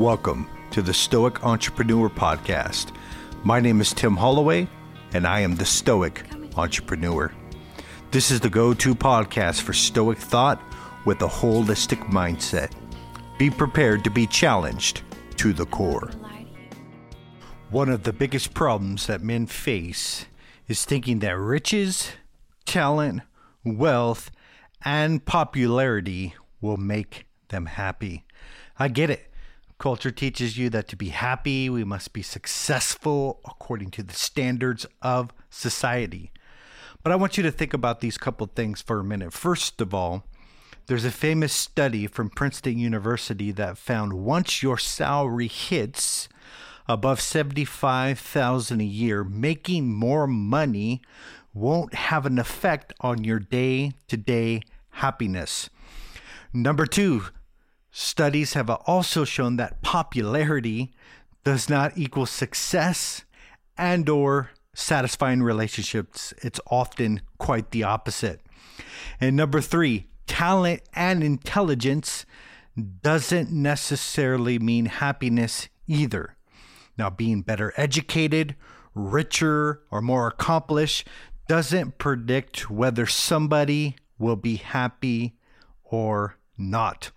welcome to the Stoic Entrepreneur Podcast. My name is Tim Holloway, and I am the Stoic Entrepreneur. This is the go to podcast for Stoic thought with a holistic mindset. Be prepared to be challenged to the core. One of the biggest problems that men face is thinking that riches, talent, wealth, and popularity will make them happy. I get it. Culture teaches you that to be happy, we must be successful according to the standards of society. But I want you to think about these couple things for a minute. First of all, there's a famous study from Princeton University that found once your salary hits above 75,000 a year, making more money won't have an effect on your day-to-day happiness. Number 2, studies have also shown that popularity does not equal success and or satisfying relationships. It's often quite the opposite. And number 3, talent and intelligence doesn't necessarily mean happiness either. Now, being better educated, richer, or more accomplished doesn't predict whether somebody will be happy or not.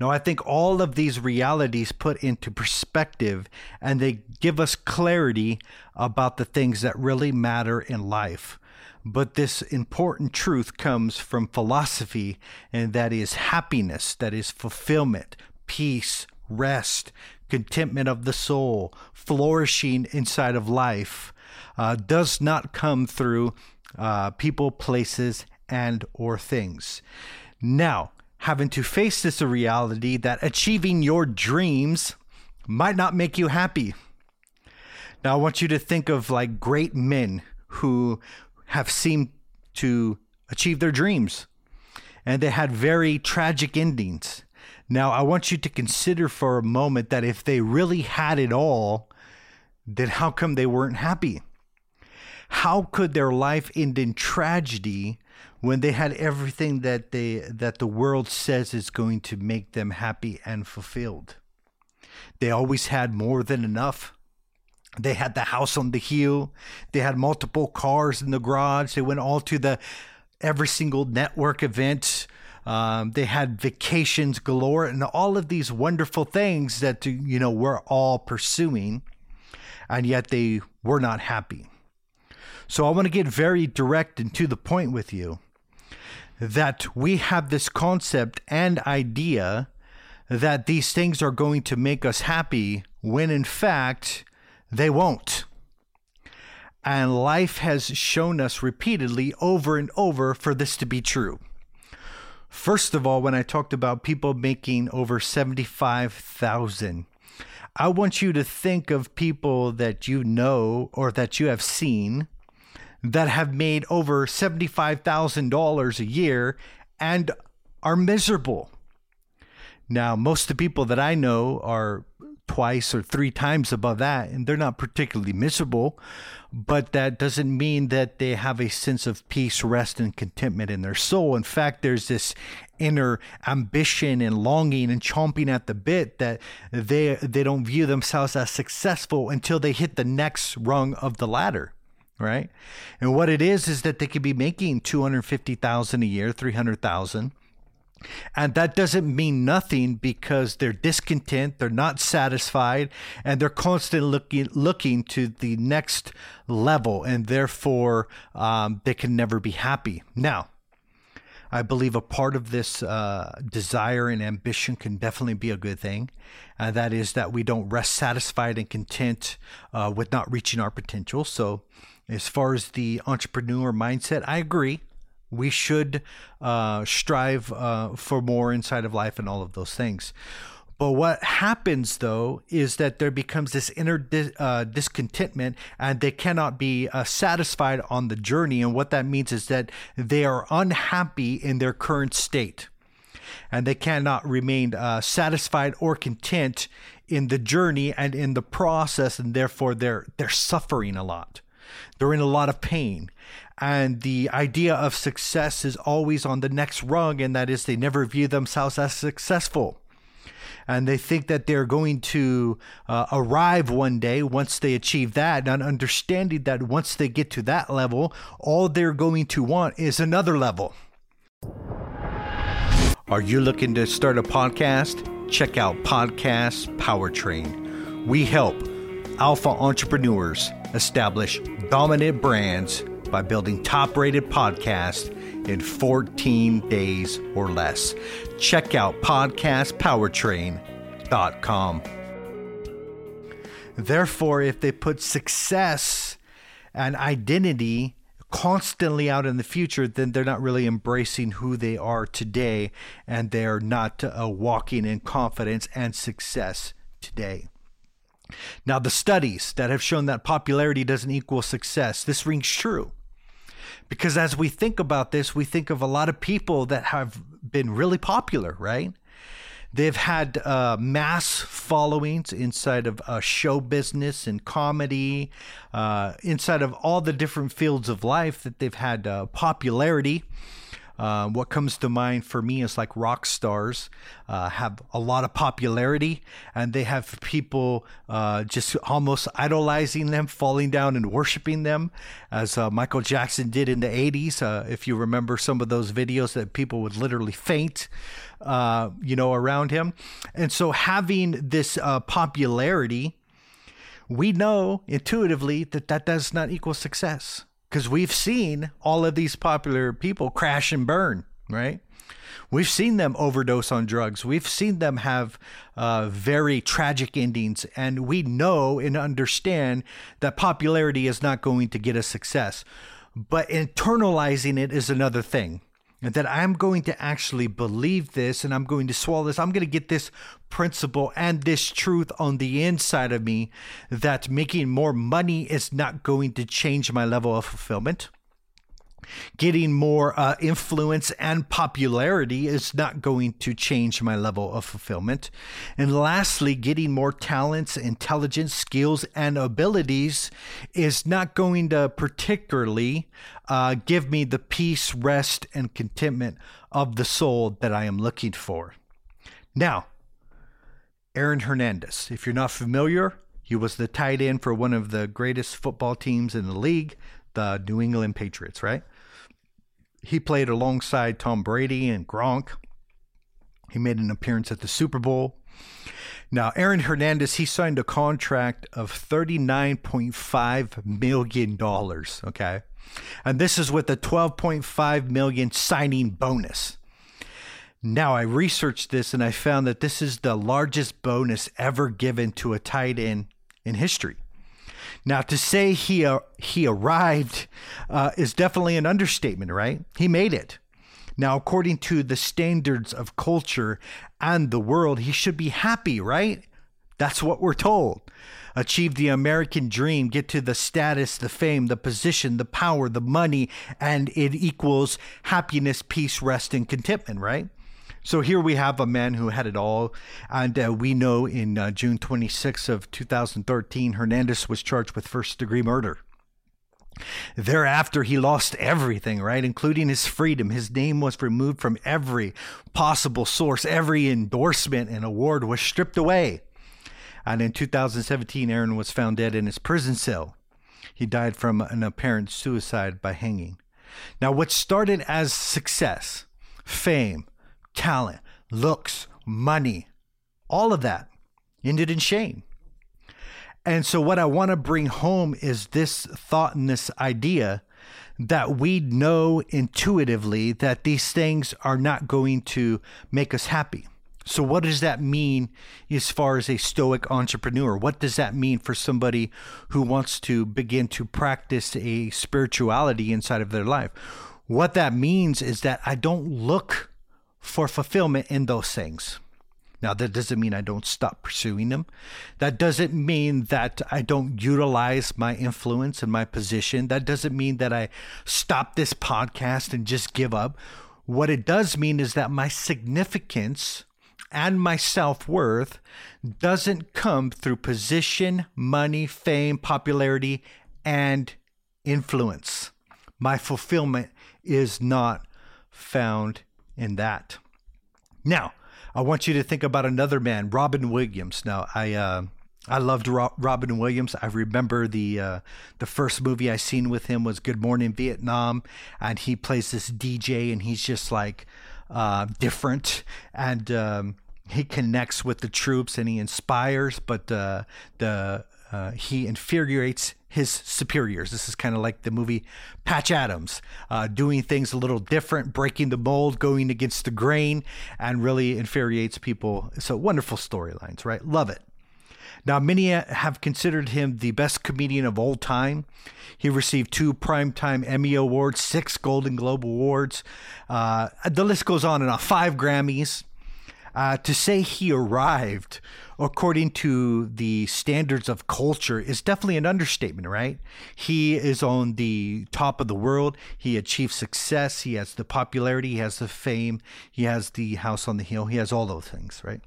Now, I think all of these realities put into perspective and they give us clarity about the things that really matter in life. But this important truth comes from philosophy, and that is happiness, that is fulfillment, peace, rest, contentment of the soul, flourishing inside of life, uh, does not come through uh, people, places, and or things. Now, having to face this reality that achieving your dreams might not make you happy. Now, I want you to think of like great men who have seemed to achieve their dreams and they had very tragic endings. Now, I want you to consider for a moment that if they really had it all, then how come they weren't happy? How could their life end in tragedy when they had everything that they that the world says is going to make them happy and fulfilled? They always had more than enough. They had the house on the hill. They had multiple cars in the garage. They went all to the every single network event. Um, they had vacations galore and all of these wonderful things that you know we're all pursuing, and yet they were not happy. So I want to get very direct and to the point with you that we have this concept and idea that these things are going to make us happy when in fact they won't. And life has shown us repeatedly over and over for this to be true. First of all, when I talked about people making over 75,000, I want you to think of people that you know or that you have seen that have made over $75,000 a year and are miserable. Now, most of the people that I know are twice or three times above that, and they're not particularly miserable, but that doesn't mean that they have a sense of peace, rest, and contentment in their soul. In fact, there's this inner ambition and longing and chomping at the bit that they they don't view themselves as successful until they hit the next rung of the ladder right? And what it is is that they could be making 250,000 a year, 300,000. And that doesn't mean nothing because they're discontent, they're not satisfied, and they're constantly looking looking to the next level, and therefore um, they can never be happy. Now, I believe a part of this uh, desire and ambition can definitely be a good thing. And that is that we don't rest satisfied and content uh, with not reaching our potential. So, as far as the entrepreneur mindset, I agree. We should uh, strive uh, for more inside of life and all of those things. But what happens though is that there becomes this inner uh, discontentment and they cannot be uh, satisfied on the journey. And what that means is that they are unhappy in their current state and they cannot remain uh, satisfied or content in the journey and in the process. And therefore they're, they're suffering a lot. They're in a lot of pain. And the idea of success is always on the next rung, and that is they never view themselves as successful. and they think that they're going to uh, arrive one day once they achieve that, not understanding that once they get to that level, all they're going to want is another level. Are you looking to start a podcast? Check out Podcast Powertrain. We help alpha entrepreneurs establish dominant brands by building top rated podcasts in 14 days or less. Check out podcastpowertrain.com. Therefore, if they put success and identity constantly out in the future, then they're not really embracing who they are today and they're not uh, walking in confidence and success today. Now, the studies that have shown that popularity doesn't equal success, this rings true. Because as we think about this, we think of a lot of people that have been really popular, right? They've had uh, mass followings inside of uh, show business and comedy, uh, inside of all the different fields of life that they've had uh, popularity. Uh, what comes to mind for me is like rock stars uh, have a lot of popularity and they have people uh, just almost idolizing them, falling down and worshiping them, as uh, Michael Jackson did in the 80s. Uh, if you remember some of those videos that people would literally faint. Uh, you know, around him. And so having this popularity, we know intuitively that that does not equal success because we've seen all of these popular people crash and burn, right? We've seen them overdose on drugs. We've seen them have uh, very tragic endings. And we know and understand that popularity is not going to get us success. But internalizing it is another thing that I'm going to actually believe this and I'm going to swallow this. I'm going to get this principle and this truth on the inside of me that making more money is not going to change my level of fulfillment. Getting more uh, influence and popularity is not going to change my level of fulfillment. And lastly, getting more talents, intelligence, skills, and abilities is not going to particularly uh, give me the peace, rest, and contentment of the soul that I am looking for. Now, Aaron Hernandez, if you're not familiar, he was the tight end for one of the greatest football teams in the league, the New England Patriots, right? He played alongside Tom Brady and Gronk. He made an appearance at the Super Bowl. Now, Aaron Hernandez, he signed a contract of $39.5 million. Okay. And this is with a 12.5 million signing bonus. Now, I researched this and I found that this is the largest bonus ever given to a tight end in history. Now, to say he uh, he arrived uh, is definitely an understatement, right? He made it. Now, according to the standards of culture and the world, he should be happy, right? That's what we're told. Achieve the American dream, get to the status, the fame, the position, the power, the money, and it equals happiness, peace, rest, and contentment, right? So here we have a man who had it all, and uh, we know in uh, June 26 of 2013, Hernandez was charged with first degree murder. Thereafter, he lost everything, right? Including his freedom. His name was removed from every possible source. Every endorsement and award was stripped away. And in 2017, Aaron was found dead in his prison cell. He died from an apparent suicide by hanging. Now, what started as success, fame, talent, looks, money, all of that ended in shame. And so, what I want to bring home is this thought and this idea that we know intuitively that these things are not going to make us happy. So, what does that mean as far as a stoic entrepreneur? What does that mean for somebody who wants to begin to practice a spirituality inside of their life? What that means is that I don't look for fulfillment in those things. Now, that doesn't mean I don't stop pursuing them. That doesn't mean that I don't utilize my influence and my position. That doesn't mean that I stop this podcast and just give up. What it does mean is that my significance and my self worth doesn't come through position, money, fame, popularity, and influence. My fulfillment is not found in that. Now, I want you to think about another man, Robin Williams. Now, I uh, I loved Ro- Robin Williams. I remember the uh, the first movie I seen with him was Good Morning Vietnam, and he plays this DJ, and he's just like uh, different, and um, he connects with the troops, and he inspires, but uh, the uh, he infuriates his superiors. This is kind of like the movie Patch Adams, uh, doing things a little different, breaking the mold, going against the grain, and really infuriates people. So wonderful storylines, right? Love it. Now, many have considered him the best comedian of all time. He received two Primetime Emmy Awards, six Golden Globe Awards. Uh, the list goes on and on. Five Grammys. Uh, to say he arrived according to the standards of culture is definitely an understatement, right? He is on the top of the world. He achieved success. He has the popularity. He has the fame. He has the house on the hill. He has all those things, right?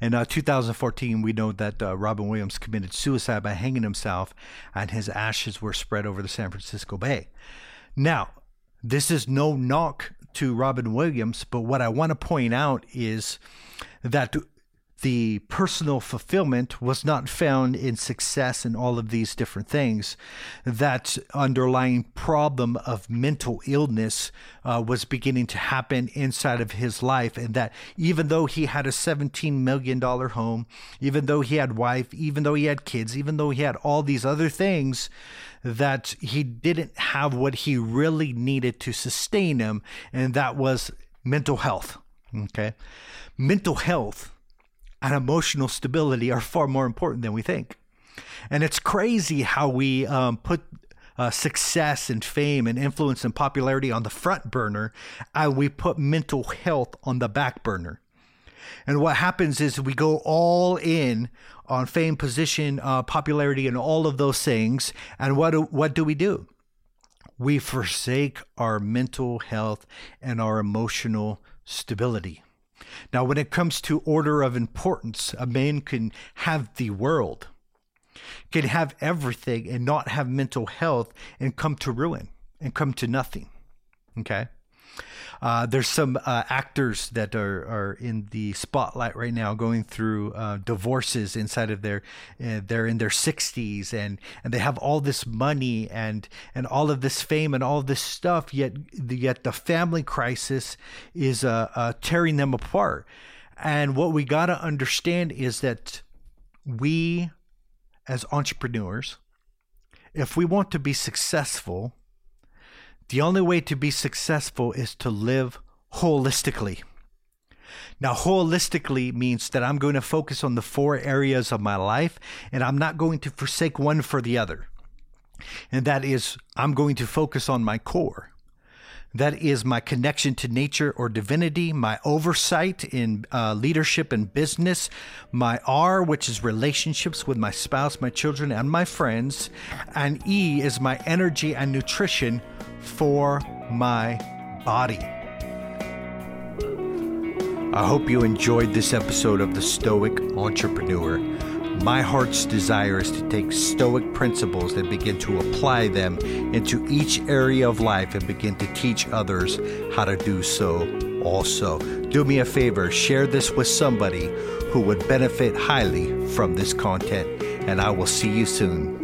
In uh, 2014, we know that uh, Robin Williams committed suicide by hanging himself, and his ashes were spread over the San Francisco Bay. Now, this is no knock to Robin Williams, but what I want to point out is that the personal fulfillment was not found in success and all of these different things. That underlying problem of mental illness uh, was beginning to happen inside of his life, and that even though he had a $17 million home, even though he had wife, even though he had kids, even though he had all these other things, that he didn't have what he really needed to sustain him, and that was mental health. Okay. Mental health and emotional stability are far more important than we think. And it's crazy how we um, put uh, success and fame and influence and popularity on the front burner, and we put mental health on the back burner. And what happens is we go all in on fame, position, uh, popularity, and all of those things. And what do, what do we do? We forsake our mental health and our emotional stability. Now, when it comes to order of importance, a man can have the world, can have everything and not have mental health and come to ruin and come to nothing. Okay? Uh, there's some uh, actors that are, are in the spotlight right now, going through uh, divorces inside of their. Uh, they're in their 60s and and they have all this money and and all of this fame and all of this stuff. Yet yet the family crisis is uh, uh, tearing them apart. And what we got to understand is that we, as entrepreneurs, if we want to be successful the only way to be successful is to live holistically. Now, holistically means that I'm going to focus on the four areas of my life and I'm not going to forsake one for the other. And that is, I'm going to focus on my core. That is my connection to nature or divinity, my oversight in uh, leadership and business, my R, which is relationships with my spouse, my children, and my friends, and E is my energy and nutrition for my body. I hope you enjoyed this episode of The Stoic Entrepreneur. My heart's desire is to take Stoic principles and begin to apply them into each area of life and begin to teach others how to do so also. Do me a favor, share this with somebody who would benefit highly from this content, and I will see you soon.